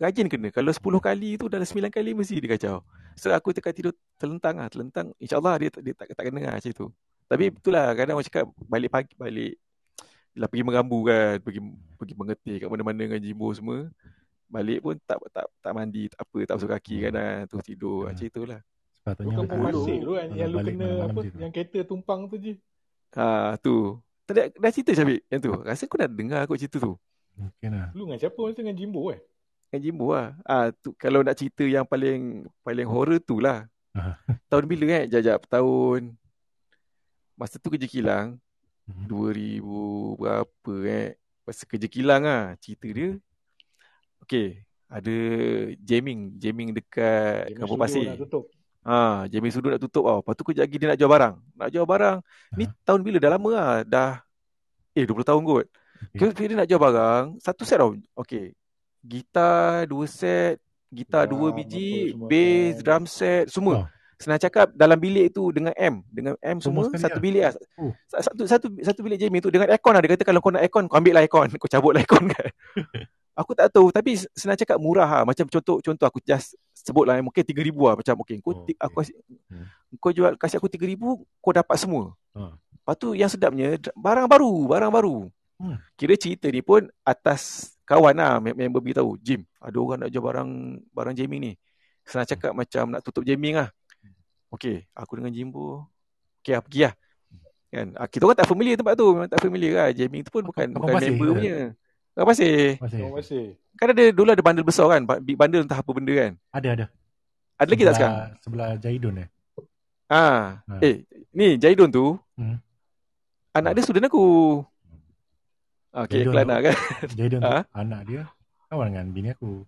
rajin kena. Kalau 10 kali tu dalam 9 kali mesti dia kacau. So aku tekan tidur terlentang lah. Terlentang. InsyaAllah dia, dia tak, tak kena lah macam tu. Tapi betul lah. Kadang orang cakap balik pagi, balik. Lah pergi merambu kan. Pergi pergi mengerti kat mana-mana dengan jimbo semua. Balik pun tak tak tak mandi, tak apa, tak basuh kaki kan. Tu tidur. Macam itulah. Sepatutnya Bukan pasir tu kan. Yang lu kena apa. Yang kereta tumpang tu je. Ha, tu. Tadi dah cerita Syabik yang tu. Rasa aku dah dengar aku cerita tu. Mungkin lah. Lu dengan siapa? Masa dengan Jimbo eh? Dengan Jimbo lah. Ah, tu, kalau nak cerita yang paling paling horror tu lah. tahun bila eh? Jajak tahun. Masa tu kerja kilang. Hmm. 2000 berapa eh. Masa kerja kilang lah. Cerita dia. Okay. Ada jamming. Jamming dekat Kampung Pasir. Jamming tutup. Ha, jamming sudut nak tutup tau. Lepas tu kejap lagi dia nak jual barang. Nak jual barang. Ni ha. tahun bila? Dah lama lah. Dah. Eh 20 tahun kot. Okay. Dia nak jual barang, satu set tau. Okay. Gitar dua set, gitar ya, dua biji, bass, kan. drum set, semua. Oh. Senang cakap dalam bilik tu dengan M, dengan M semua, semua satu ya? bilik lah. Oh. Satu satu satu bilik Jamie tu dengan aircon lah. Dia kata kalau kau nak aircon, kau ambil lah aircon. Kau cabut lah aircon kan. aku tak tahu tapi senang cakap murah lah. Macam contoh contoh aku just sebut lah mungkin 3000 lah macam okay, kau oh, okay. aku kasih hmm. kau jual kasih aku 3000 kau dapat semua. Hmm. Lepas tu yang sedapnya barang baru, barang baru. Hmm. Kira cerita ni pun atas kawan lah member beritahu. Jim, ada orang nak jual barang barang jamming ni. Senang hmm. cakap hmm. macam nak tutup jamming lah. Okay, aku dengan Jimbo. Okay, lah, pergi lah. Kan? Ah, kita orang tak familiar tempat tu. Memang tak familiar lah. Jamming tu pun bukan, apa bukan member ke? punya. Apa pasir? Pasir. Kan ada, dulu ada bundle besar kan? Big bundle entah apa benda kan? Ada, ada. Ada lagi tak sekarang? Sebelah Jaidun eh. Ah, ha. Eh, ni Jaidun tu. Hmm. Anak dia student aku. Okay, Jadon Kelana kan. Jadon ha? anak dia kawan dengan bini aku.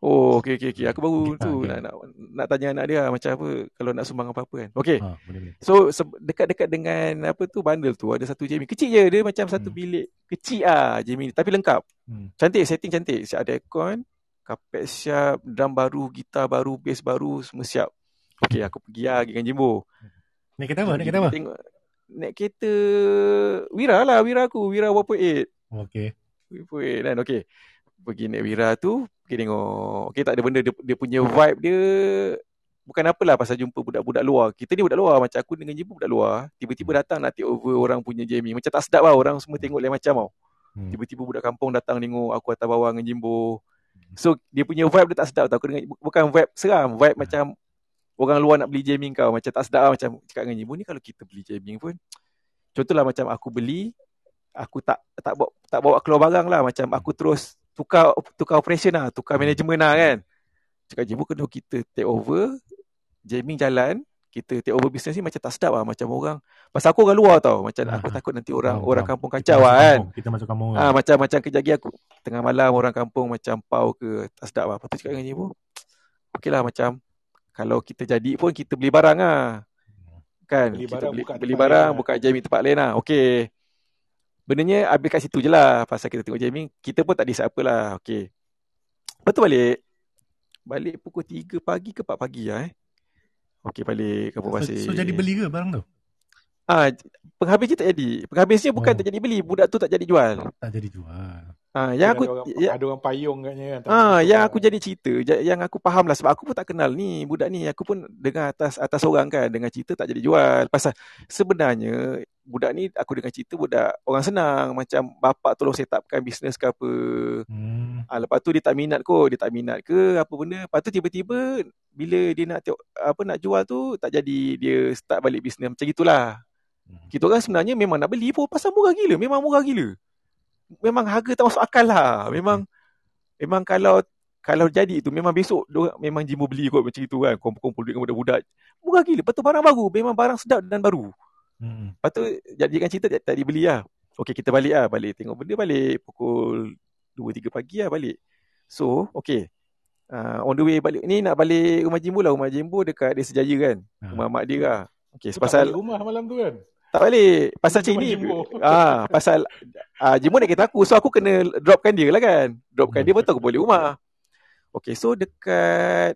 Oh, okey okey okey. Aku baru okay, tu okay. Nak, nak nak tanya anak dia macam apa kalau nak sumbang apa-apa kan. Okey. Ha, So dekat-dekat dengan apa tu bundle tu ada satu Jamie. Kecil je dia macam satu hmm. bilik kecil ah Jamie tapi lengkap. Hmm. Cantik setting cantik. Siap ada aircon, kapet siap, drum baru, gitar baru, bass baru, semua siap. Okey, aku pergi ah dengan Jimbo. Ni kita apa? Ni kita apa? Tengok naik kereta Wira lah Wira aku Wira 1.8 Okay 1.8 kan? Okay Pergi naik Wira tu Pergi tengok Okay tak ada benda dia, dia punya vibe dia Bukan apalah pasal jumpa budak-budak luar. Kita ni budak luar Macam aku dengan jumpa budak luar. Tiba-tiba datang nak take over orang punya jamming Macam tak sedap lah Orang semua tengok lain macam tau. Hmm. Tiba-tiba budak kampung datang tengok Aku atas bawah dengan Jimbo. So dia punya vibe dia tak sedap tau. Aku dengan, Bukan vibe seram Vibe hmm. macam orang luar nak beli jamming kau. Macam tak sedap lah macam cakap dengan ibu ni kalau kita beli jamming pun contohlah macam aku beli aku tak tak bawa tak bawa keluar barang lah. Macam aku terus tukar tukar operation lah. Tukar management lah kan. Cakap ibu kena kita take over. Jamming jalan. Kita take over business ni macam tak sedap lah macam orang. Pasal aku orang luar tau. Macam ha, aku takut nanti orang oh, orang kampung kacau lah kan. kita masuk kampung ah ha, macam macam kejap lagi aku tengah malam orang kampung macam pau ke tak sedap lah. Tu cakap dengan ibu okey lah macam kalau kita jadi pun kita beli barang lah. Kan? Beli kita barang, beli, buka beli barang, lain buka jamming tempat lain lah. Okay. Benarnya habis kat situ je lah. Pasal kita tengok jamming, kita pun tak decide apa lah. Okay. Lepas tu balik. Balik pukul 3 pagi ke 4 pagi lah eh. Okay balik Kampung Pasir. So, so jadi beli ke barang tu? Ah, penghabis je tak jadi. Penghabisnya bukan oh. tak jadi beli, budak tu tak jadi jual. Tak jadi jual. Ah, yang aku ada orang, ya, ada orang payung katnya kan. Ah, yang aku jadi cerita, yang aku faham lah sebab aku pun tak kenal ni budak ni. Aku pun dengar atas atas orang kan dengan cerita tak jadi jual. Pasal sebenarnya budak ni aku dengar cerita budak orang senang macam bapak tolong set upkan bisnes ke apa. Hmm. Ah, lepas tu dia tak minat kot, dia tak minat ke apa benda. Lepas tu tiba-tiba bila dia nak tengok, apa nak jual tu tak jadi dia start balik bisnes macam gitulah. Kita orang sebenarnya memang nak beli pun pasal murah gila. Memang murah gila. Memang harga tak masuk akal lah. Memang memang kalau kalau jadi tu memang besok memang Jimbo beli kot macam itu kan. Kumpul-kumpul duit dengan budak-budak. Murah gila. Lepas tu barang baru. Memang barang sedap dan baru. Hmm. Lepas tu jadikan cerita tak, tak dibeli lah. Okay kita balik lah. Balik tengok benda balik. Pukul 2-3 pagi lah balik. So okay. Uh, on the way balik. Ni nak balik rumah Jimbo lah. Rumah Jimbo dekat dia sejaja kan. Hmm. Rumah mak dia lah. Okay, pasal rumah malam tu kan? Tak balik. Pasal macam ni. Ah, pasal ah Jimbo nak kereta aku. So aku kena dropkan dia lah kan. Dropkan dia betul aku boleh rumah. Okay, so dekat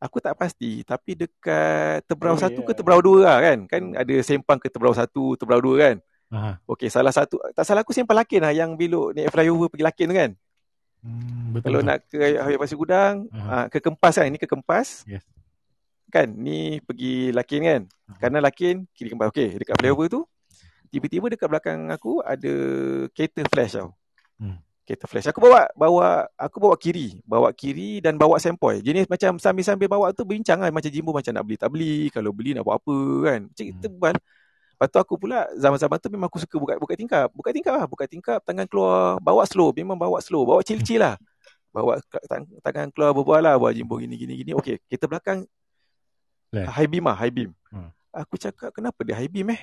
aku tak pasti tapi dekat Tebrau oh, satu yeah. ke Tebrau dua lah kan. Kan ada sempang ke Tebrau satu, Tebrau dua kan. Aha. Okay, salah satu tak salah aku sempang Lakin lah yang belok naik flyover pergi Lakin tu kan. Hmm, betul, Kalau betul. nak ke Highway Pasir Gudang, uh-huh. ke Kempas kan, ini ke Kempas. Yes. Kan, ni pergi Lakin kan. Uh-huh. Kerana Lakin, kiri Kempas. Okey, dekat flyover tu, tiba-tiba dekat belakang aku ada kereta flash tau. Hmm. Kereta flash. Aku bawa bawa aku bawa kiri, bawa kiri dan bawa sempoi. Jenis macam sambil-sambil bawa tu bincang kan macam Jimbo macam nak beli tak beli, kalau beli nak buat apa kan. Macam hmm. tebal. Lepas tu aku pula zaman-zaman tu memang aku suka buka buka tingkap. Buka tingkap lah, buka tingkap tangan keluar, bawa slow, memang bawa slow, bawa chill-chill lah. Bawa tang- tangan keluar berbual lah buat Jimbo gini gini gini. Okey, kita belakang Left. high beam lah, high beam. Hmm. Aku cakap kenapa dia high beam eh?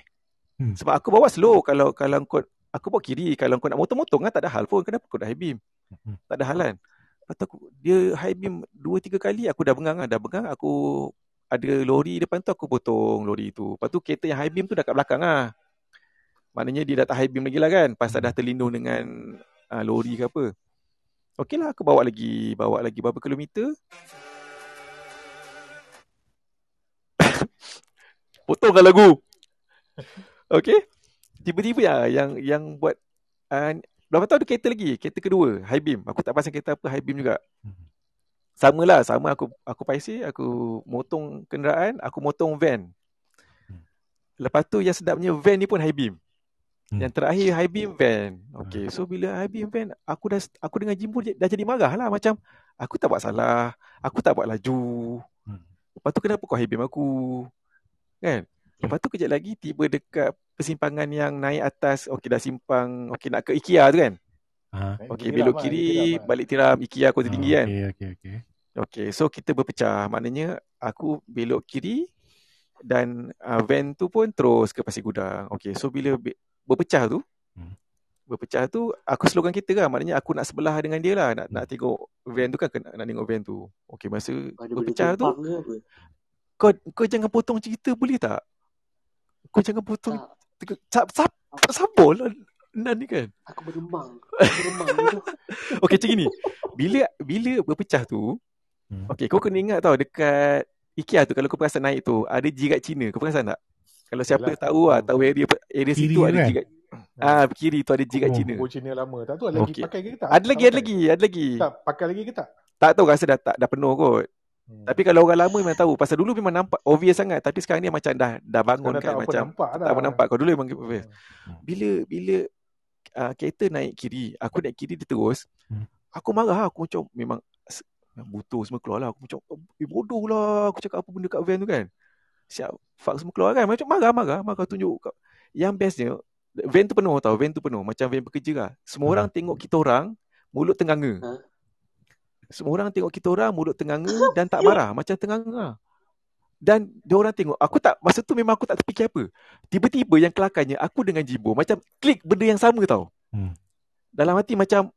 Hmm. Sebab aku bawa slow kalau kalau kau aku bawa kiri kalau kau nak motong-motong kan tak ada hal pun kenapa kau dah high beam? Hmm. Tak ada halan. Lepas aku dia high beam dua tiga kali aku dah bengang dah bengang aku ada lori depan tu aku potong lori tu. Lepas tu kereta yang high beam tu dah kat belakang ah. Maknanya dia dah tak high beam lagi lah kan pasal dah terlindung dengan uh, lori ke apa. Okey lah aku bawa lagi bawa lagi beberapa kilometer. Potongkan lagu. Okay. Tiba-tiba ya yang yang buat uh, berapa tahun ada kereta lagi? Kereta kedua, high beam. Aku tak pasang kereta apa high beam juga. Sama lah, sama aku aku paisi, aku motong kenderaan, aku motong van. Lepas tu yang sedapnya van ni pun high beam. Hmm. Yang terakhir high beam van. Okay, so bila high beam van, aku dah aku dengan Jimbo dah jadi marah lah macam aku tak buat salah, aku tak buat laju. Hmm. Lepas tu kenapa kau high beam aku? Kan? Lepas tu kejap lagi tiba dekat persimpangan yang naik atas, okey dah simpang, okey nak ke IKEA tu kan. Ha. Okey belok kiri, balik tiram IKEA kota tinggi ha, kan. Okey okey okey. Okey, so kita berpecah. Maknanya aku belok kiri dan uh, van tu pun terus ke Pasir Gudang. Okey, so bila berpecah tu, hmm. berpecah tu aku slogan kita kan. Maknanya aku nak sebelah dengan dia lah. Nak, hmm. nak tengok van tu kan, nak, nak tengok van tu. Okey, masa Ada berpecah tu, kau, kau jangan potong cerita boleh tak? Kau jangan potong Sab sab sabol Nan ni kan Aku berembang Berembang Okay macam ni Bila Bila berpecah tu hmm. Okay kau kena ingat tau Dekat IKEA tu Kalau kau perasan naik tu Ada jirat Cina Kau perasan tak Kalau siapa Yalah. tahu lah Tahu area Area kiri situ kan? ada jirat Ah kiri tu ada jirat Cina. Oh Cina lama. Tak tahu lagi okay. pakai ke tak? Ada lagi, ada lagi, ada lagi. Tak pakai lagi ke tak? Tak tahu rasa dah tak dah penuh kot. Hmm. Tapi kalau orang lama memang tahu pasal dulu memang nampak obvious sangat tapi sekarang ni macam dah dah bangun kan macam nampak tak apa nampak kau dulu memang obvious. Hmm. Bila bila uh, kereta naik kiri, aku naik kiri dia terus. Hmm. Aku marah aku macam memang butuh semua keluar lah. Aku macam eh, bodoh lah aku cakap apa benda kat van tu kan. Siap fuck semua keluar kan. Macam marah marah marah tunjuk kau. Yang bestnya van tu penuh tau, van tu penuh macam van pekerja lah. Semua hmm. orang tengok kita orang mulut tenganga. Hmm. Semua orang tengok kita orang mulut tenganga dan tak marah macam tenganga. Dan dia orang tengok aku tak masa tu memang aku tak terfikir apa. Tiba-tiba yang kelakarnya aku dengan Jibo macam klik benda yang sama tau. Hmm. Dalam hati macam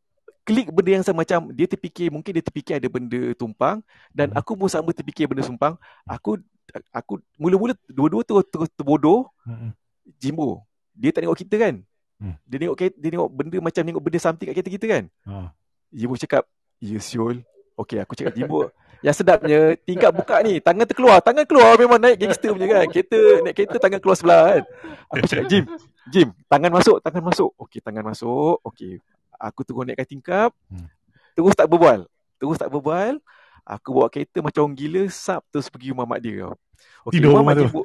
klik benda yang sama macam dia terfikir mungkin dia terfikir ada benda tumpang dan hmm. aku pun sama terfikir benda tumpang. Aku aku mula-mula dua-dua tu terus terbodoh. Hmm. Jimbo dia tak tengok kita kan. Hmm. Dia tengok dia tengok benda macam tengok benda something kat kereta kita kan. Oh. Jimbo cakap Ya siul. Okey aku cakap Jimbo. Yang sedapnya tingkat buka ni. Tangan terkeluar. Tangan keluar memang naik gangster punya kan. Kereta naik kereta tangan keluar sebelah kan. Aku cakap Jim. Jim. Tangan masuk. Tangan masuk. Okey tangan masuk. Okey. Aku tunggu naikkan tingkap. Hmm. Terus tak berbual. Terus tak berbual. Aku bawa kereta macam orang gila. Sap terus pergi rumah mak dia. Okay, Tidur rumah, rumah Jimbo.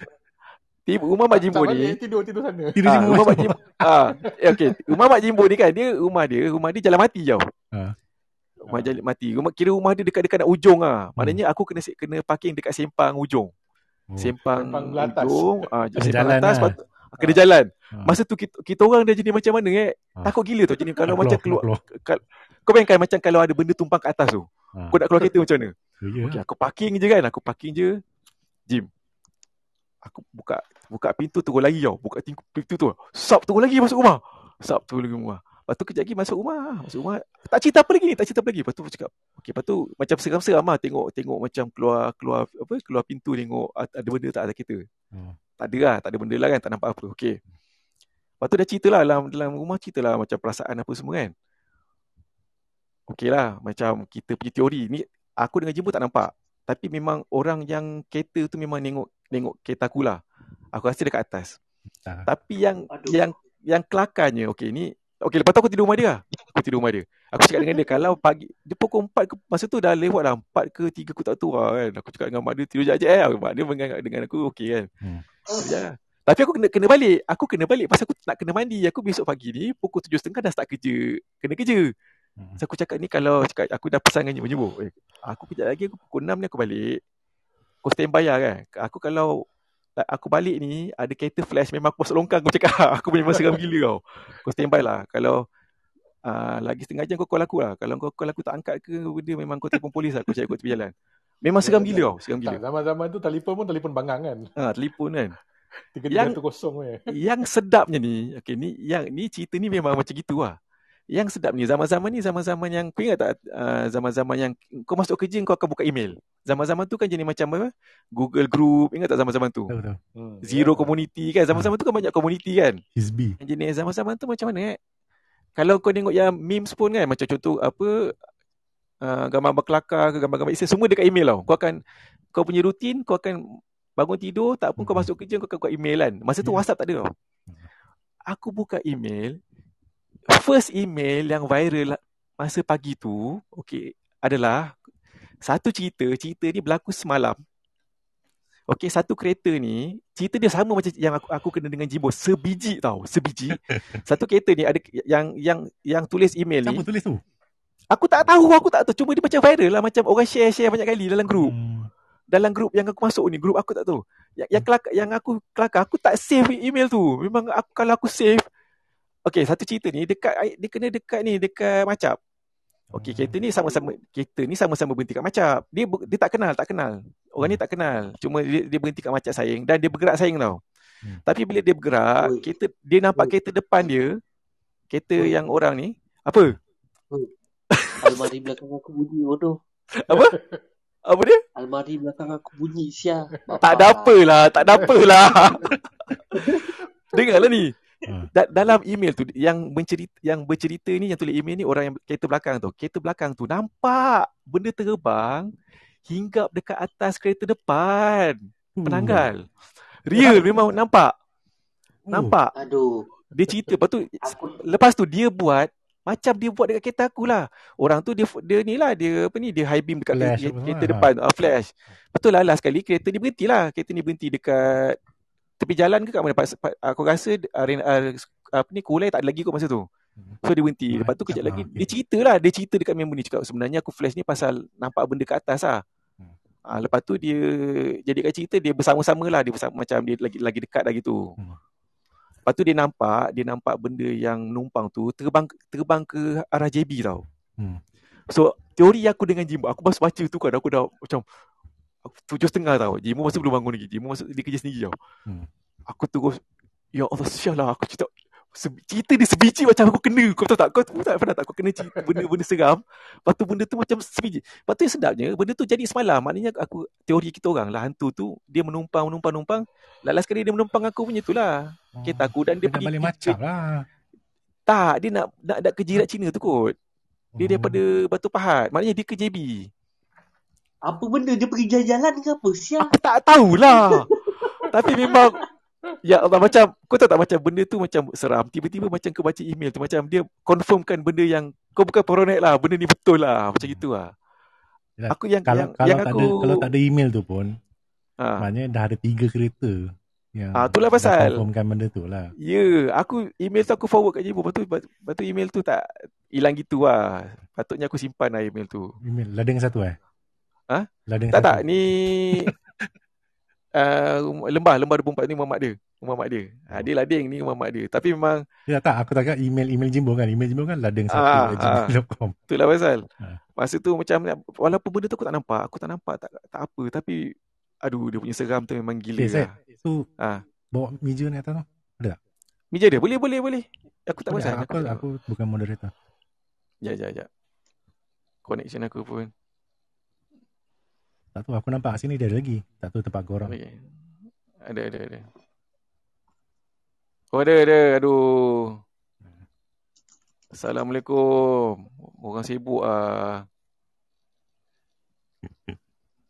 Tiba rumah Mak Jimbo ni tidur tidur sana. Tidur ha, rumah Mak Jimbo. Ah, ha, okey. Rumah Mak Jimbo ni kan dia rumah dia, rumah dia jalan mati jauh. Ha. Rumah jali mati. Rumah kira rumah dia dekat-dekat nak ujung ah. Hmm. Maknanya aku kena kena parking dekat sempang ujung. Oh. Sempang, sempang ujung, ah uh, sempang jalan atas lah. Pat, ah. kena jalan. Ah. Masa tu kita, kita orang dah jadi macam mana eh? Ah. Takut gila tu jadi kalau macam keluar. keluar. Kal, kau bayangkan macam kalau ada benda tumpang kat atas tu. Ah. Kau nak keluar kereta macam mana? Yeah. Okay, aku parking je kan. Aku parking je. Jim. Aku buka buka pintu turun lagi tau. Buka pintu tu. Sop turun lagi masuk rumah. Sop turun lagi rumah. Lepas tu kejap lagi masuk rumah. Masuk rumah. Tak cerita apa lagi ni. Tak cerita apa lagi. Lepas tu aku cakap. Okay, lepas tu macam seram-seram lah. Tengok, tengok macam keluar, keluar, apa, keluar pintu tengok ada benda tak ada kita. Hmm. Tak ada lah. Tak ada benda lah kan. Tak nampak apa. Okay. Lepas tu dah cerita lah dalam, dalam rumah cerita lah macam perasaan apa semua kan. Okay lah. Macam kita punya teori. Ni aku dengan Jimbo tak nampak. Tapi memang orang yang kereta tu memang tengok, tengok kereta aku lah. Aku rasa dekat atas. Tak. Tapi yang Aduh. yang yang kelakarnya, okay ni Okay lepas tu aku tidur rumah dia lah. Aku tidur rumah dia. Aku cakap dengan dia kalau pagi dia pukul 4 ke masa tu dah lewat lah 4 ke 3 aku tak tahu lah kan. Aku cakap dengan mak dia tidur jap-jap eh. Mak dia menganggap dengan aku okey kan. Hmm. Ya. Tapi aku kena kena balik. Aku kena balik pasal aku nak kena mandi. Aku besok pagi ni pukul 7.30 dah start kerja. Kena kerja. Hmm. So aku cakap ni kalau cakap aku dah pesan dengan nyebuk eh, aku kejap lagi aku pukul 6 ni aku balik. Kau standby lah kan. Aku kalau aku balik ni ada kereta flash memang aku masuk longkang aku cakap aku memang seram gila kau. Kau standby lah. Kalau uh, lagi setengah jam kau call aku lah. Kalau kau call aku tak angkat ke dia memang kau telefon polis lah. Aku cari aku tepi jalan. Memang seram ya, gila kau. Seram gila. Zaman-zaman tu telefon pun telefon bangang kan. Ha, telefon kan. Tiga yang, kosong eh. Yang sedapnya ni, okay, ni yang ni cerita ni memang macam gitu lah. Yang sedap ni zaman-zaman ni zaman-zaman yang kau ingat tak uh, zaman-zaman yang kau masuk kerja kau akan buka email. Zaman-zaman tu kan jadi macam apa? Google Group, ingat tak zaman-zaman tu? Tahu tahu. Hmm, Zero yeah. community kan. Zaman-zaman tu kan banyak community kan. Hizbi. Jadi zaman-zaman tu macam mana eh? Kalau kau tengok yang memes pun kan macam contoh apa uh, gambar berkelakar ke gambar-gambar isi semua dekat email tau. Kau akan kau punya rutin kau akan bangun tidur tak pun kau hmm. masuk kerja kau akan buka email kan. Masa tu yeah. WhatsApp tak ada tau. Aku buka email first email yang viral masa pagi tu, okay, adalah satu cerita, cerita ni berlaku semalam. Okay, satu kereta ni, cerita dia sama macam yang aku, aku kena dengan Jimbo. Sebiji tau, sebiji. Satu kereta ni ada yang yang yang tulis email ni. Siapa tulis tu? Aku tak tahu, aku tak tahu. Cuma dia macam viral lah. Macam orang share-share banyak kali dalam grup. Hmm. Dalam grup yang aku masuk ni, grup aku tak tahu. Yang, yang, kelakar, yang aku kelakar, aku tak save email tu. Memang aku, kalau aku save, Okay, satu cerita ni dekat dia kena dekat ni dekat Macap. Okay, kereta ni sama-sama kereta ni sama-sama berhenti kat Macap. Dia dia tak kenal, tak kenal. Orang ni tak kenal. Cuma dia, dia berhenti kat Macap sayang dan dia bergerak sayang tau. Hmm. Tapi bila dia bergerak, kereta dia nampak kereta depan dia, kereta yang orang ni, apa? Almari belakang aku bunyi bodoh. Apa? Apa dia? Almari belakang aku bunyi sia. Tak ada apalah, tak ada apalah. Dengarlah ni. Ha. Da- dalam email tu yang mencerita yang bercerita ni yang tulis email ni orang yang kereta belakang tu. Kereta belakang tu nampak benda terbang hinggap dekat atas kereta depan. Hmm. Penanggal. Real memang nampak. Nampak. Aduh. Dia cerita lepas tu lepas tu dia buat macam dia buat dekat kereta aku lah. Orang tu dia dia ni lah dia apa ni dia high beam dekat flash kereta, kereta depan uh, flash. Betul lah last kali kereta ni berhenti lah. Kereta ni berhenti dekat tepi jalan ke kat mana? Aku rasa uh, apa ni kulai tak ada lagi kot masa tu. So dia berhenti. Lepas tu kejap lagi. Dia cerita lah dia cerita dekat member ni cakap sebenarnya aku flash ni pasal nampak benda kat atas lah. Uh, lepas tu dia jadikan cerita dia bersama-sama lah. Dia bersama, macam dia lagi lagi dekat lagi tu. Hmm. lepas tu dia nampak dia nampak benda yang numpang tu terbang terbang ke arah JB tau. Hmm. so teori aku dengan Jimbo aku baru baca tu kan. Aku dah macam tujuh setengah tau. Jimu masih belum bangun lagi. Jimu masuk dia kerja sendiri tau. Hmm. Aku terus, ya Allah sial lah. Aku cerita, cerita dia sebiji macam aku kena. Kau tahu tak? Kau tak pernah tak? Kau kena cerita benda-benda seram. Lepas tu benda tu macam sebiji. Lepas tu yang sedapnya, benda tu jadi semalam. Maknanya aku, teori kita orang lah. Hantu tu, dia menumpang, menumpang, menumpang. Lalas sekali dia menumpang aku punya tu lah. Oh, kereta aku dan dia, pergi. Dia macam lah. Tak, dia nak nak, nak ke jirat Cina tu kot. Dia oh. daripada Batu Pahat. Maknanya dia ke JB. Apa benda dia pergi jalan-jalan ke apa? Siap. Aku tak tahulah. Tapi memang Ya Allah macam Kau tahu tak macam benda tu macam seram Tiba-tiba macam kau baca email tu Macam dia confirmkan benda yang Kau bukan paranoid lah Benda ni betul lah Macam itu lah Yalah, Aku yang kalau, yang, kalau yang tak aku ada, Kalau tak ada email tu pun ha. Maknanya dah ada tiga kereta yang ah, itulah pasal. Confirmkan benda tu lah. Ya, yeah, aku email tu aku forward kat Jibo. Lepas tu, lepas tu email tu tak hilang gitu lah. Patutnya aku simpan lah email tu. Email, lading satu eh? Ha? Lading tak tak ni uh, lembah lembah 24 ni rumah mak dia. Rumah mak dia. Ha, dia lading ni rumah mak dia. Tapi memang Ya tak aku tak email email Jimbo kan. Email Jimbo kan lading satu ha, gmail.com. Ha. Itulah pasal. Ha. Masa tu macam walaupun benda tu aku tak nampak, aku tak nampak tak tak apa tapi aduh dia punya seram tu memang gila okay, lah. So, ha. bawa meja ni atas tu. Ada tak? Meja dia. Boleh boleh boleh. Aku tak pasal. Aku, aku, aku bukan moderator. Ya ya ya. Connection aku pun. Tak tahu aku nampak sini dia ada lagi. Tak tahu tempat korang. Okay. Ada ada ada. Oh ada ada. Aduh. Assalamualaikum. Orang sibuk ah.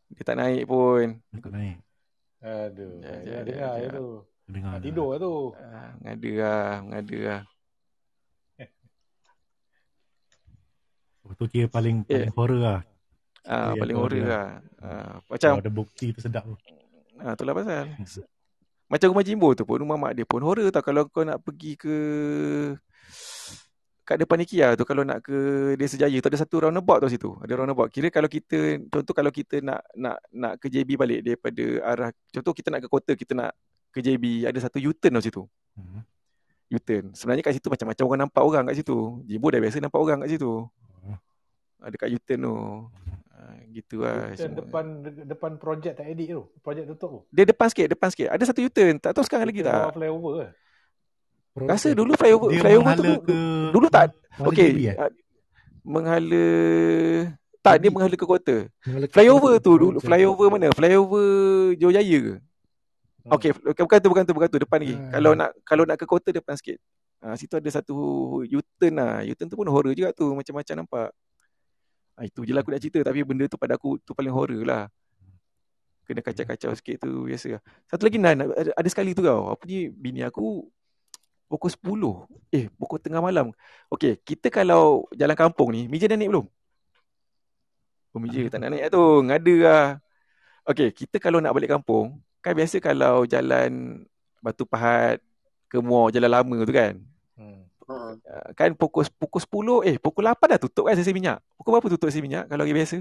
Dia tak naik pun. Dia tak naik. Aduh. Ya, ya, ya, ya, ya, tu. Dengar tidur lah tu. Ah, ngada lah, ngada lah. Itu kira paling, paling yeah. horror lah. Ah, paling horror lah. Ah, macam. Oh, ada bukti tu sedap tu. Ah, itulah pasal. Hmm. Macam rumah Jimbo tu pun, rumah mak dia pun horror tau. Kalau kau nak pergi ke kat depan IKEA tu kalau nak ke Desa Jaya tu ada satu roundabout tu situ. Ada roundabout. Kira kalau kita contoh kalau kita nak nak nak ke JB balik daripada arah contoh kita nak ke kota kita nak ke JB ada satu U-turn tu situ. Hmm. U-turn. Sebenarnya kat situ macam-macam orang nampak orang kat situ. Jimbo dah biasa nampak orang kat situ. Hmm. Ada kat U-turn tu. Gitu lah. U-turn depan depan projek tak edit tu. Projek tutup tu. Dia depan sikit, depan sikit. Ada satu U-turn. Tak tahu sekarang lagi tak. Flyover ke? Rasa dulu flyover dia flyover tu ke dulu tak. Okey. Eh? Menghala tak dia menghala ke kota. Flyover tu dulu flyover mana? Flyover Johor Jaya ke? Hmm. Okey, bukan tu bukan tu bukan tu depan lagi. Hmm. Kalau nak kalau nak ke kota depan sikit. Ha, situ ada satu U-turn lah. U-turn tu pun horror juga tu. Macam-macam nampak. Ha, itu je lah aku nak cerita. Tapi benda tu pada aku tu paling horror lah. Kena kacau-kacau sikit tu biasa lah. Satu lagi Nan, ada sekali tu kau. Apa ni, bini aku pukul 10. Eh, pukul tengah malam. Okey, kita kalau jalan kampung ni, Mija dah naik belum? Oh, Mija tak nak naik lah tu. Ngada lah. Okey, kita kalau nak balik kampung, kan biasa kalau jalan Batu Pahat ke Muar, jalan lama tu kan? Hmm. Uh, kan pukul pukul 10, eh pukul 8 dah tutup kan sesi minyak. Pukul berapa tutup sesi minyak kalau hari biasa?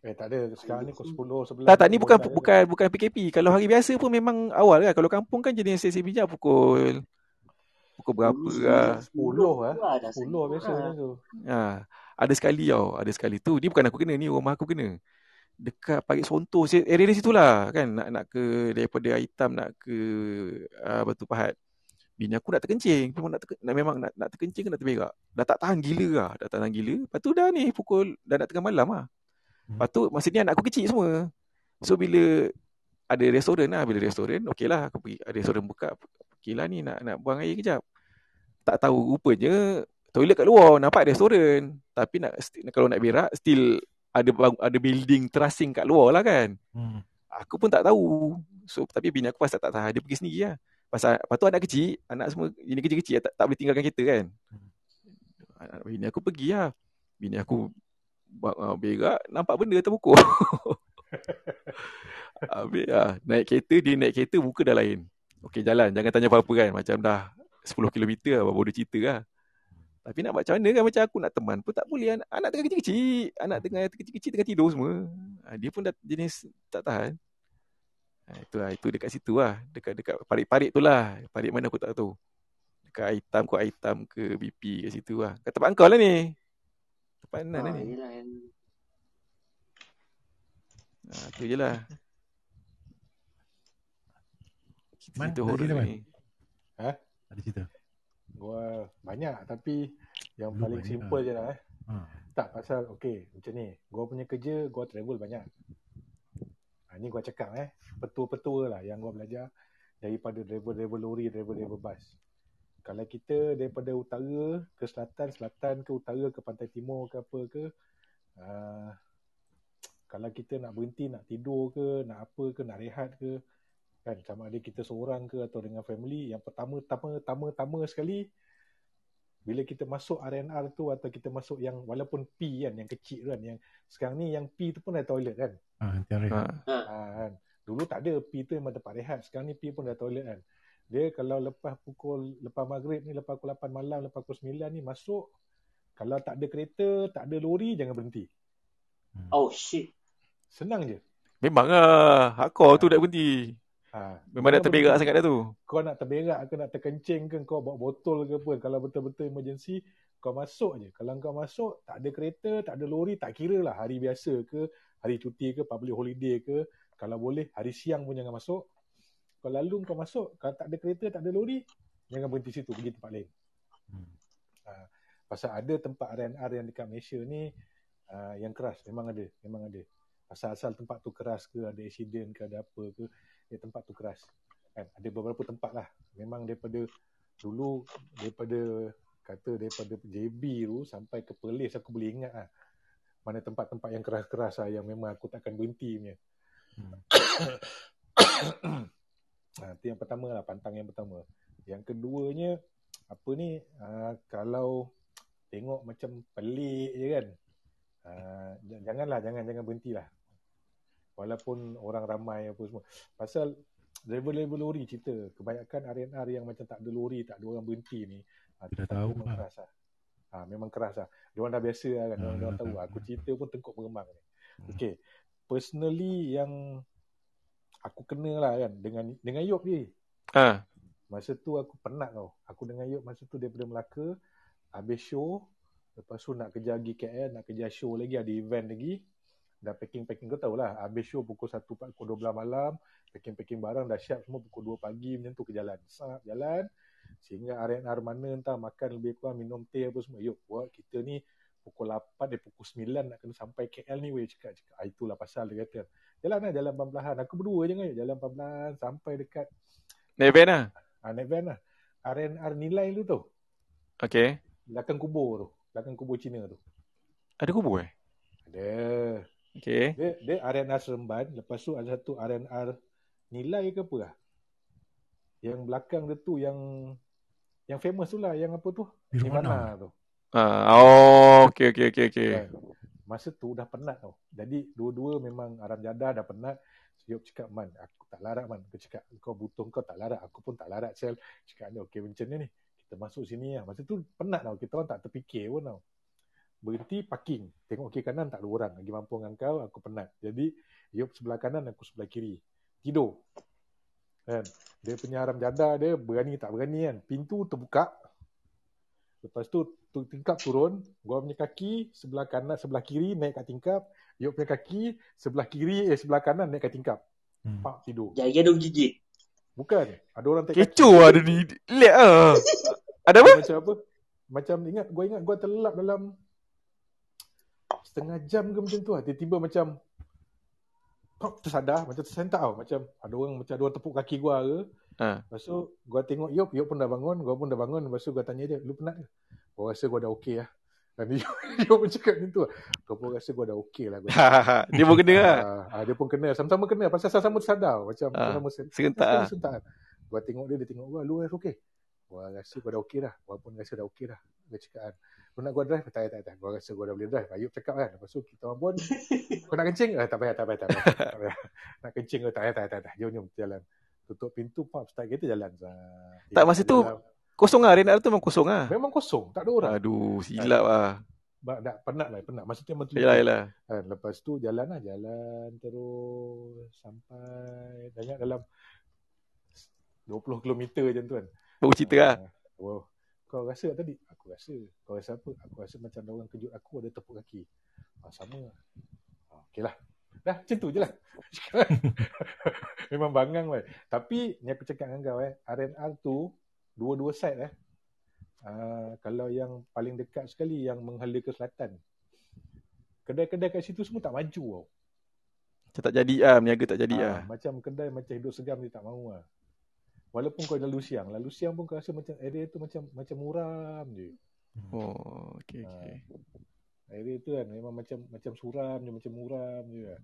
Eh tak ada, sekarang ni pukul 10, 11. Tak, tak ni bukan bukan bukan PKP. Kalau hari biasa pun memang awal kan. Kalau kampung kan jenis sesi minyak pukul pukul berapa lah. 10 lah. 10 biasa ha. tu. Ha. Ada sekali tau. Ada sekali tu. Ni bukan aku kena. Ni rumah aku kena. Dekat Parit Sonto. Area di situ lah. Kan? Nak, nak ke daripada hitam nak ke uh, Batu Pahat. Bini aku nak terkencing. Memang nak, ter, nak, memang nak, nak terkencing ke nak terberak. Dah tak tahan gila lah. Dah tak tahan gila. Lepas tu dah ni pukul. Dah nak tengah malam lah. Lepas tu maksudnya anak aku kecil semua. So bila ada restoran lah. Bila restoran. Okey lah. Aku pergi. Restoran buka. Okey lah ni nak, nak buang air kejap tak tahu rupanya toilet kat luar nampak restoran tapi nak kalau nak berak still ada ada building terasing kat luar lah kan hmm. aku pun tak tahu so tapi bini aku pasal tak tahu dia pergi sendiri lah pasal lepas tu anak kecil anak semua ini kecil-kecil tak, tak boleh tinggalkan kita kan hmm. bini aku pergi lah bini aku uh, berak nampak benda terbukuk Habis lah. Naik kereta, dia naik kereta, buka dah lain. Okey, jalan. Jangan tanya apa-apa kan. Macam dah 10 km lah baru dia cerita lah. Tapi nak macam mana kan macam aku nak teman pun tak boleh. Anak, anak tengah kecil-kecil. Anak tengah kecil-kecil tengah tidur semua. Ha, dia pun dah jenis tak tahan. Ha, itu lah. Itu dekat situ lah. Dekat, dekat parit-parit tu lah. Parit mana aku tak tahu. Dekat item ke item ke BP kat situ lah. Kat tempat kau lah ni. Tempat Nan lah ni. Ha, tu je lah. Man, itu horror ni. Ha? Ada cerita? Gua banyak tapi yang Lu paling simple je lah eh. Ha. Tak pasal okey macam ni. Gua punya kerja gua travel banyak. Ha, ni gua cakap eh. Petua-petua lah yang gua belajar daripada driver-driver lori, driver-driver bus. Kalau kita daripada utara ke selatan, selatan ke utara ke pantai timur ke apa ke uh, kalau kita nak berhenti, nak tidur ke, nak apa ke, nak rehat ke, kan sama ada kita seorang ke atau dengan family yang pertama tama tama tama sekali bila kita masuk RNR tu atau kita masuk yang walaupun P kan yang kecil kan yang sekarang ni yang P tu pun ada toilet kan? Ah ha. ha, kan. Dulu tak ada P tu memang tempat rehat. Sekarang ni P pun ada toilet kan. Dia kalau lepas pukul lepas maghrib ni lepas pukul 8 malam lepas pukul 9 ni masuk kalau tak ada kereta tak ada lori jangan berhenti. Oh shit. Senang je. Memang ah hardcore ha. tu dah berhenti Ha, Memang nak terberak sangat dah tu. Kau nak terberak ke nak terkencing ke kau bawa botol ke apa. Kalau betul-betul emergency, kau masuk je. Kalau kau masuk, tak ada kereta, tak ada lori, tak kira lah hari biasa ke, hari cuti ke, public holiday ke. Kalau boleh, hari siang pun jangan masuk. Kalau lalu kau masuk, kalau tak ada kereta, tak ada lori, jangan berhenti situ, pergi tempat lain. Hmm. Ha, pasal ada tempat RNR yang dekat Malaysia ni, uh, yang keras. Memang ada, memang ada. Asal-asal tempat tu keras ke, ada accident ke, ada apa ke, dia tempat tu keras. Kan? Ada beberapa tempat lah. Memang daripada dulu, daripada kata daripada JB tu sampai ke Perlis aku boleh ingat lah. Mana tempat-tempat yang keras-keras lah yang memang aku takkan berhenti punya. Hmm. ha, yang pertama lah, pantang yang pertama. Yang keduanya, apa ni, uh, kalau tengok macam pelik je kan. Uh, janganlah, jangan jangan berhentilah. Walaupun orang ramai apa semua. Pasal driver-driver lori cerita, kebanyakan RNR yang macam tak ada lori, tak ada orang berhenti ni. Uh, Tidak tahu memang lah. keras lah. Ha, memang keras lah. Dia orang dah biasa lah kan. Dia orang tahu. Aku cerita pun tengkuk berembang ni. Hmm. Okay. Personally yang aku kena lah kan dengan dengan Yop ni. Ha. Masa tu aku penat tau. Aku dengan Yop masa tu daripada Melaka. Habis show. Lepas tu nak kerja lagi KL. Nak kerja show lagi. Ada event lagi. Dah packing-packing. Kau tahulah. Habis show pukul 1, pukul 12 malam. Packing-packing barang dah siap semua pukul 2 pagi. Macam tu ke jalan. Sap, jalan. Sehingga R&R mana entah makan lebih kurang. Minum teh apa semua. Yop buat kita ni pukul 8 dia pukul 9 nak kena sampai KL ni weh cakap cakap ah, itulah pasal dia kata jalan lah jalan pelan-pelan aku berdua je kan jalan pelan-pelan sampai dekat naik van lah Ha, naik van lah. RNR nilai tu tu. Okay. Belakang kubur tu. Belakang kubur Cina tu. Ada kubur eh? Ada. Okay. Dia, dia RNR Seremban. Lepas tu ada satu RNR nilai ke apa lah. Yang belakang dia tu yang yang famous tu lah. Yang apa tu? Nirvana tu. Ah, oh, okay, okay, okay, okay. Masa tu dah penat tau. Jadi dua-dua memang Aram Jada dah penat. Yop cakap, Man, aku tak larat, Man. Aku cakap, kau butuh kau tak larat. Aku pun tak larat, Sel. Cakap, ni okey macam ni ni. Kita masuk sini lah. Masa tu penat tau. Kita orang tak terfikir pun tau. Berhenti, parking. Tengok kiri kanan, tak ada orang. Lagi mampu dengan kau, aku penat. Jadi, Yop sebelah kanan, aku sebelah kiri. Tidur. Kan? Dia punya haram jada dia, berani tak berani kan. Pintu terbuka. Lepas tu, tu tingkap turun. Gua punya kaki, sebelah kanan, sebelah kiri, naik kat tingkap. Yop punya kaki sebelah kiri eh sebelah kanan naik kat tingkap. Hmm. Pak tidur. Jaya dong gigit. Bukan. Ada orang tak Kecoh ada ni. Lihat ah. ada apa? Macam apa? Macam ingat gua ingat gua terlelap dalam setengah jam ke macam tu ah. Tiba-tiba macam Pop tersadar macam tersentak tau macam ada orang macam ada orang tepuk kaki gua ke. Ha. Lepas tu gua tengok Yop, Yop pun dah bangun, gua pun dah bangun. Lepas tu gua tanya dia, "Lu penat ke?" Gua rasa gua dah okey lah. Dan dia, dia pun cakap macam tu. Kau pun rasa gua dah okey lah. dia pun kena lah. Uh, dia pun kena. Sama-sama kena. Pasal sama-sama tersadar. Macam uh, sama serentak lah. Serentak. Gua tengok dia, dia tengok gua. Lu rasa okey? Gua rasa gua dah okey dah. Gua pun rasa dah okey dah. Dia cakap kan. Lu nak gua drive? Tak, tak, tak. Gua rasa gua dah boleh drive. Ayub cakap kan. Lepas tu kita orang pun. kau nak kencing? Eh, tak payah, tak payah, tak payah. tak payah. nak kencing ke? Tak payah, tak payah, tak payah. Jom, jom, jalan. Tutup pintu, pop, start kereta jalan. Tak, masa tu kosong lah. Renat tu memang kosong lah. Memang kosong. Tak ada orang. Aduh, silap lah tak penat lah penat masa tu memang tu yalah, yalah. Kan, lepas tu jalan lah jalan terus sampai banyak dalam 20 km macam tu kan baru cerita lah uh, kau rasa tadi aku rasa kau rasa apa aku rasa macam ada orang kejut aku ada tepuk kaki ah, sama lah ah, okey lah dah macam tu je lah memang bangang lah tapi ni aku cakap dengan kau eh RNR tu dua-dua side eh Uh, kalau yang paling dekat sekali yang menghala ke selatan. Kedai-kedai kat situ semua tak maju tau. Macam tak jadi ah, meniaga tak jadi ah. Macam kedai macam hidup segar dia tak mahu ah. Walaupun kau lalu siang, lalu siang pun kau rasa macam area tu macam macam muram je. Oh, okey okey. Uh, area tu kan memang macam macam suram je, macam muram je.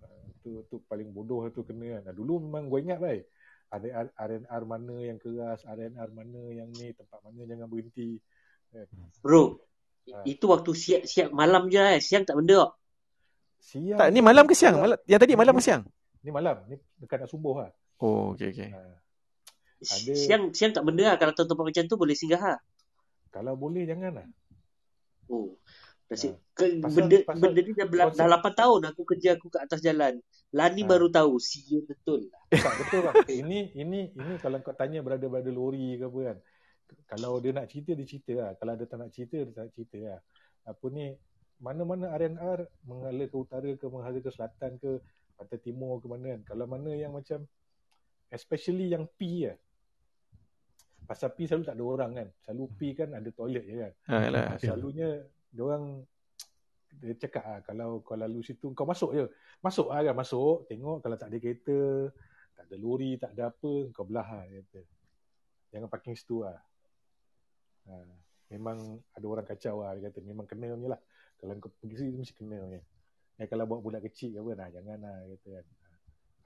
Uh, tu tu paling bodoh tu kena kan. Dulu memang gue ingat baik. RNR, RNR mana yang keras, RNR mana yang ni, tempat mana jangan berhenti. Kan? Bro, ha. itu waktu siap-siap malam je eh. Siang tak benda? Siang. Tak, ni malam ke siang? Malam, yang tadi malam ke siang? Ni malam. Ni dekat nak subuh lah. Oh, okey, okey. Ha. Ada... Siang, siang tak benda lah. Kalau tempat macam tu boleh singgah lah. Kalau boleh, jangan lah. Oh, Nasi, ha. ke, pasal, benda, pasal, benda ni dah, ber, dah 8 tahun aku kerja aku kat atas jalan. Lani ha. baru tahu. Sia betul. Tak, betul lah. ini, ini, ini kalau kau tanya berada-berada lori ke apa kan. Kalau dia nak cerita, dia cerita lah. Kalau dia tak nak cerita, dia tak nak cerita lah. Apa ni, mana-mana RNR menghala ke utara ke, menghala ke selatan ke, pantai timur ke mana kan. Kalau mana yang macam, especially yang P lah. Pasal P selalu tak ada orang kan. Selalu P kan ada toilet je kan. Ha, Selalunya dia orang dia cakap ah kalau kau lalu situ kau masuk je. Masuk ah kan masuk, tengok kalau tak ada kereta, tak ada lori, tak ada apa, kau belah ah kata. Jangan parking situ ah. Ha, memang ada orang kacau ah dia kata memang kena ni lah. Kalau kau pergi situ mesti kena ni. Eh kalau bawa budak kecil ke apa nah jangan lah kata kan.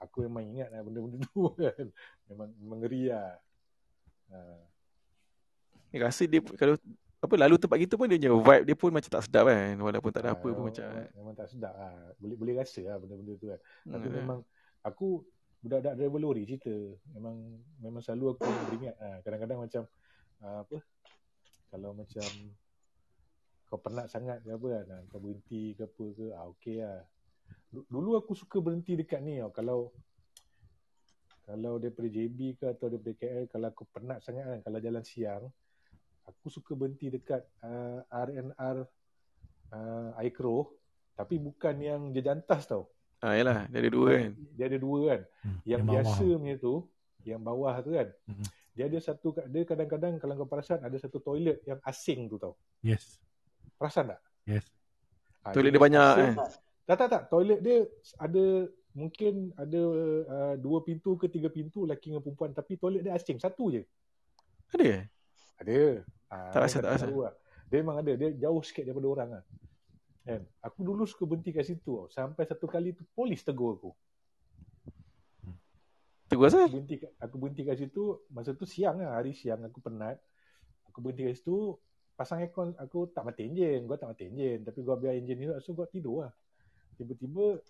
Aku memang ingat lah benda-benda tu kan. Memang, memang ngeri lah. Ha. Rasa dia kalau apa lalu tempat kita pun dia punya vibe dia pun macam tak sedap kan walaupun tak ada ha, apa pun macam memang tak sedap lah. boleh boleh rasa lah benda-benda tu kan tapi hmm. memang aku budak-budak driver lori cerita memang memang selalu aku beringat ha, kadang-kadang macam uh, apa kalau macam kau penat sangat ke apa kan ha, kau berhenti ke apa ke ah okey lah dulu aku suka berhenti dekat ni tau. kalau kalau daripada JB ke atau daripada KL kalau aku penat sangat kan kalau jalan siang aku suka berhenti dekat uh, RNR uh, Aikro tapi bukan yang dia jantas tau. Ah yalah, dia ada dua kan. Dia ada dua kan. Hmm, yang, yang biasa punya tu, yang bawah tu kan. Hmm. Dia ada satu dia kadang-kadang kalau kau perasan ada satu toilet yang asing tu tau. Yes. Perasan tak? Yes. Ha, toilet dia, dia banyak eh. Tak tak tak, toilet dia ada mungkin ada uh, dua pintu ke tiga pintu lelaki dengan perempuan tapi toilet dia asing satu je. Ada ada. Ha, tak rasa, tak rasa. Lah. Dia memang ada. Dia jauh sikit daripada orang lah. Kan? Aku dulu suka berhenti kat situ. Sampai satu kali tu polis tegur aku. Tegur saya? Aku berhenti, aku berhenti kat situ. Masa tu siang lah. Hari siang aku penat. Aku berhenti kat situ. Pasang aircon. Aku tak mati enjin. Gua tak mati enjin. Tapi gua biar enjin ni. So gua tidur lah. Tiba-tiba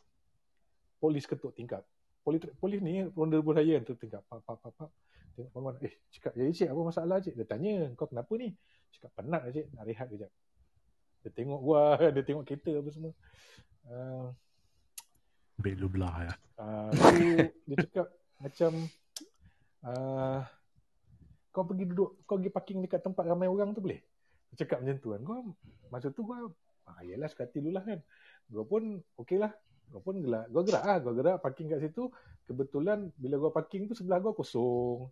polis ketuk tingkap. Polis, polis ni ronda saya yang tu tingkap. Pap, pap, pap, pap. Tengok bangun. Eh, cakap, ya cik, apa masalah cik? Dia tanya, kau kenapa ni? Cakap, penat lah cik, nak rehat kejap. Dia tengok gua, dia tengok kereta apa semua. Uh, Belu belah ya. Uh, dia cakap, macam, uh, kau pergi duduk, kau pergi parking dekat tempat ramai orang tu boleh? Dia cakap macam tu kan. Gua, masa tu gua, ah, yelah sekati dulu lah kan. Gua pun, okey lah. Gua pun gerak. Gua gerak lah. Gua gerak parking kat situ. Kebetulan bila gua parking tu sebelah gua kosong.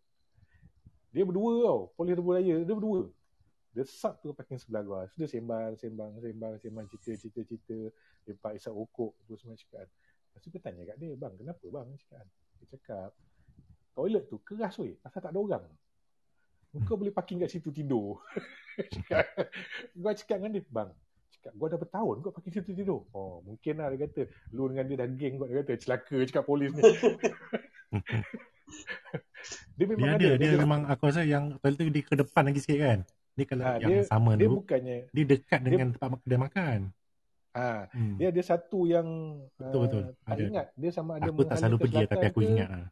Dia berdua tau. Polis Rebu Raya. Dia berdua. Dia sub tu parking sebelah gua. Dia sembang, sembang, sembang, sembang, cerita, cerita, cerita. Dia pak isap okok. Tu semua cakap. Lepas tu dia tanya kat dia. Bang, kenapa bang? Cakap. Dia cakap. Toilet tu keras weh. Tak ada orang. Kau boleh parking kat situ tidur. gua cakap dengan dia. Bang, cakap, gua dah bertahun kau parking situ tidur. Oh, mungkin lah dia kata. Lu dengan dia dah geng kau dia kata. Celaka cakap polis ni. dia memang dia ada, ada. Dia, dia memang aku rasa yang toilet tu di ke depan lagi sikit kan. Ni kalau ha, yang dia, sama dia tu. Bukannya, dia dekat dengan dia, tempat kedai makan. Ah, ha, hmm. dia ada satu yang betul betul. Uh, tak ada. ingat dia sama ada aku tak selalu pergi tapi aku ingat lah.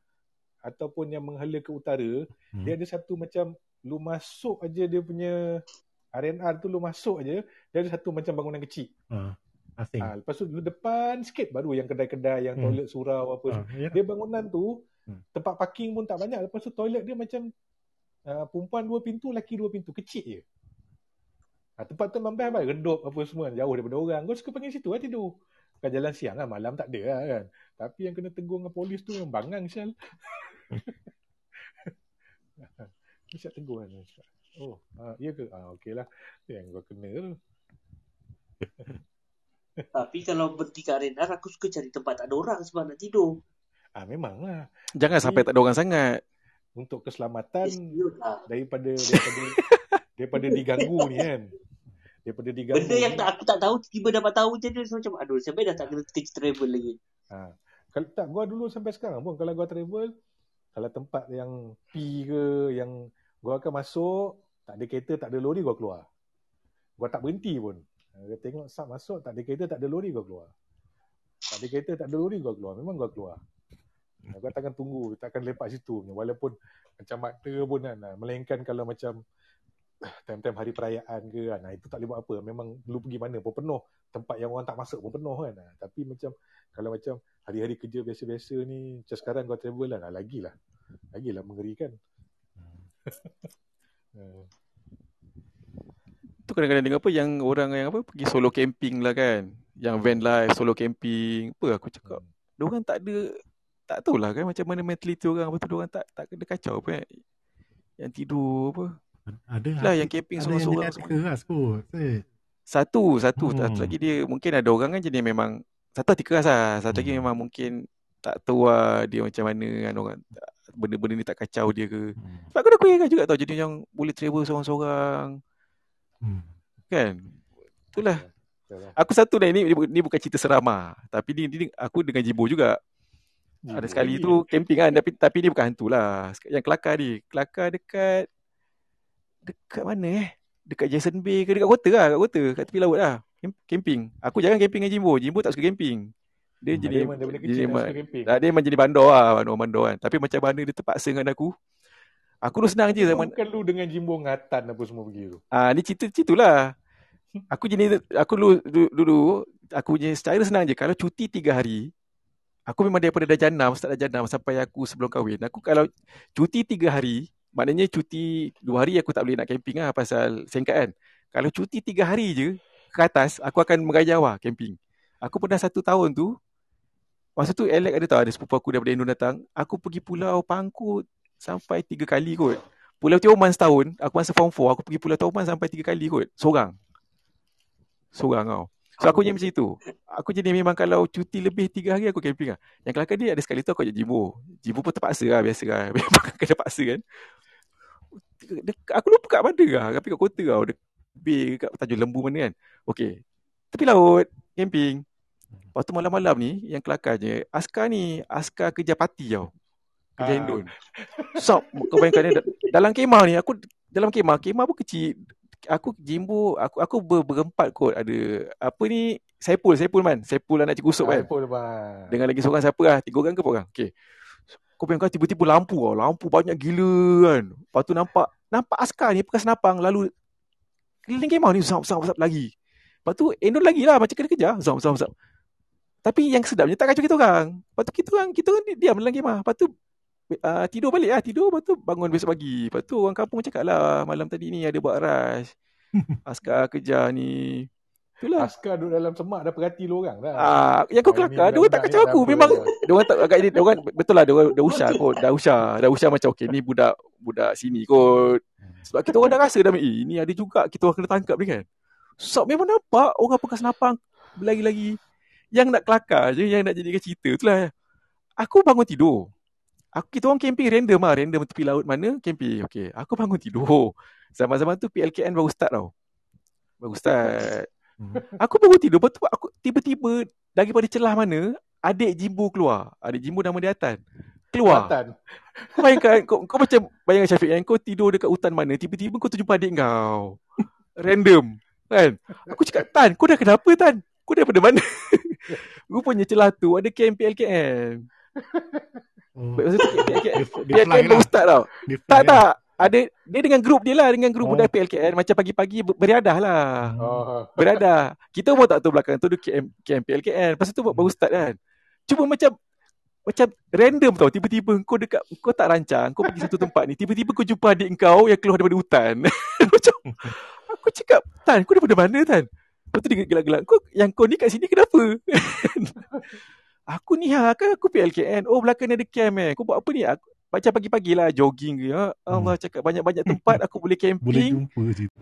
Ataupun yang menghala ke utara, hmm. dia ada satu macam lu masuk aja dia punya RNR tu lu masuk aja, dia ada satu macam bangunan kecil. Uh, asing. Ha, lepas tu lu depan sikit baru yang kedai-kedai yang hmm. toilet surau apa. Uh, yeah. Dia bangunan tu Hmm. Tempat parking pun tak banyak. Lepas tu toilet dia macam uh, perempuan dua pintu, lelaki dua pintu. Kecil je. Ha, tempat tu memang best Redup apa semua. Jauh daripada orang. Kau suka panggil situ lah tidur. Bukan jalan siang lah. Malam tak ada lah kan. Tapi yang kena tegur dengan polis tu yang bangang sial. Bisa tegur kan. Oh, ha, iya ke? Ah, okey lah. Yang kau kena tu. Tapi kalau berhenti kat arena, aku suka cari tempat tak ada orang sebab nak tidur. Ah memanglah. Jangan Jadi, sampai tak ada orang sangat. Untuk keselamatan daripada daripada daripada diganggu ni kan. Daripada diganggu. Benda yang tak, aku tak tahu tiba dapat tahu je dia macam aduh sampai dah tak kena kerja travel lagi. Ha. Kalau tak gua dulu sampai sekarang pun kalau gua travel kalau tempat yang P ke yang gua akan masuk tak ada kereta tak ada lori gua keluar. Gua tak berhenti pun. Gua tengok sub masuk tak ada kereta tak ada lori gua keluar. Tak ada kereta tak ada lori gua keluar. Memang gua keluar. Kau takkan tunggu, takkan lepak situ. Walaupun macam mata pun kan. Melainkan kalau macam time-time hari perayaan ke kan. Itu tak boleh buat apa. Memang dulu pergi mana pun penuh. Tempat yang orang tak masuk pun penuh kan. Tapi macam kalau macam hari-hari kerja biasa-biasa ni. Macam sekarang kau travel lah. Lagilah. Lagilah mengerikan. Hmm. Tu kadang-kadang dengar apa yang orang yang apa pergi solo camping lah kan. Yang van life, solo camping. Apa aku cakap. Hmm. Diorang tak ada tak tahulah kan macam mana mentality orang apa tu orang tak tak kena kacau apa yang, yang tidur apa ada lah yang camping seorang-seorang semua keras kot satu satu hmm. satu lagi dia mungkin ada orang kan jadi memang satu hati keras lah satu hmm. lagi memang mungkin tak tahu lah dia macam mana kan orang benda-benda ni tak kacau dia ke hmm. sebab aku dah kuih juga tau jadi yang boleh travel seorang-seorang hmm. kan itulah Aku satu dah ni, ni bukan cerita seram lah. Tapi ni, ni aku dengan Jibo juga. Hmm. Ada sekali tu camping kan tapi tapi dia bukan hantu lah. Yang kelakar ni. Kelakar dekat dekat mana eh? dekat Jason Bay ke dekat kota lah, kat kota, kat tepi laut lah. Camping. Aku jangan camping dengan Jimbo. Jimbo tak suka camping. Dia hmm, jadi dia, dia, dia, memang jadi bandar lah, bandar-bandar kan. Tapi macam mana dia terpaksa dengan aku. Aku tu senang je zaman. Bukan lu dengan Jimbo ngatan apa semua begitu. Ah, ni cerita-cerita lah. Aku jenis aku dulu, dulu dulu aku punya secara senang je kalau cuti tiga hari aku memang daripada dah janam start dah janam sampai aku sebelum kahwin aku kalau cuti tiga hari maknanya cuti dua hari aku tak boleh nak camping lah pasal singkat kan kalau cuti tiga hari je ke atas aku akan mengajawah camping aku pernah satu tahun tu masa tu Alex ada tahu ada sepupu aku daripada Indon datang aku pergi pulau Pangkut sampai tiga kali kot Pulau Tioman setahun aku masa form 4 aku pergi Pulau Tioman sampai tiga kali kot seorang seorang tau. So aku jadi macam itu. Aku jadi memang kalau cuti lebih tiga hari aku camping lah. Yang kelakar dia ada sekali tu aku ajak Jimbo. Jimbo pun terpaksa lah biasa lah. Memang kena paksa kan. Aku lupa kat mana lah. Tapi kat kota lah. Lebih kat Tanjung Lembu mana kan. Okay. Tepi laut. Camping. Lepas tu malam-malam ni yang kelakarnya. Askar ni. Askar kerja parti tau. Kerja uh. Indon. So kau bayangkan ni. Dalam kemah ni aku. Dalam kemah. Kemah pun kecil aku Jimbo aku aku ber, berempat kot ada apa ni Saipul Saipul man Saipul anak cikgu Usop kan Saipul man dengan lagi seorang siapa lah tiga orang ke apa orang okey kau bayangkan tiba-tiba lampu lah. lampu banyak gila kan lepas tu nampak nampak askar ni pakai senapang lalu keliling kemah ni zap lagi lepas tu endon lagi lah macam kena kejar zap tapi yang sedapnya tak kacau kita orang. Lepas tu kita orang kita orang diam dalam kemah lepas tu uh, tidur balik lah tidur lepas tu bangun besok pagi. Lepas tu orang kampung cakap lah malam tadi ni ada buat rush. Askar kerja ni. Itulah. Askar duduk dalam semak dah perhati lu orang dah. Uh, yang kau kelakar dia tak kacau aku. memang dia orang tak agak ini dia orang betul lah dia orang dah usah kot dah usah. Dah usah macam okey ni budak budak sini kot. Sebab kita orang dah rasa dah eh, ini ada juga kita orang kena tangkap ni kan. So memang nampak orang pakai senapang lagi-lagi yang nak kelakar je yang nak jadikan cerita itulah aku bangun tidur Aku kita orang camping random lah, random tepi laut mana camping. Okey, aku bangun tidur. Zaman-zaman tu PLKN baru start tau. Baru start. Hmm. Aku bangun tidur, lepas tu aku tiba-tiba daripada celah mana adik Jimbo keluar. Adik Jimbo nama dia Atan. Keluar. Atan. Kau bayangkan, kau, kau macam bayangkan Syafiq yang kau tidur dekat hutan mana, tiba-tiba kau tu jumpa adik kau. Random. Kan? Aku cakap, Tan, kau dah kenapa Tan? Kau daripada mana? Rupanya celah tu ada camp PLKN. Hmm. Maksud tu dia, dia kan ustaz tau. Tak tak. Ada dia dengan grup dia lah dengan grup oh. budak PLKN macam pagi-pagi beriadah lah. Oh. Beriadah. Kita pun tak tahu belakang tu dia KM, KM PLKN. Pasal tu buat baru start kan. Cuma macam macam random tau tiba-tiba kau dekat kau tak rancang kau pergi satu tempat ni tiba-tiba kau jumpa adik kau yang keluar daripada hutan macam aku cakap tan kau daripada mana tan lepas tu dia gelak-gelak kau yang kau ni kat sini kenapa Aku ni ha kan aku PLKN. Oh belakang ni ada camp eh. Kau buat apa ni? Aku macam pagi-pagi lah jogging ke. Ya. Allah hmm. cakap banyak-banyak tempat aku boleh camping. Boleh jumpa situ.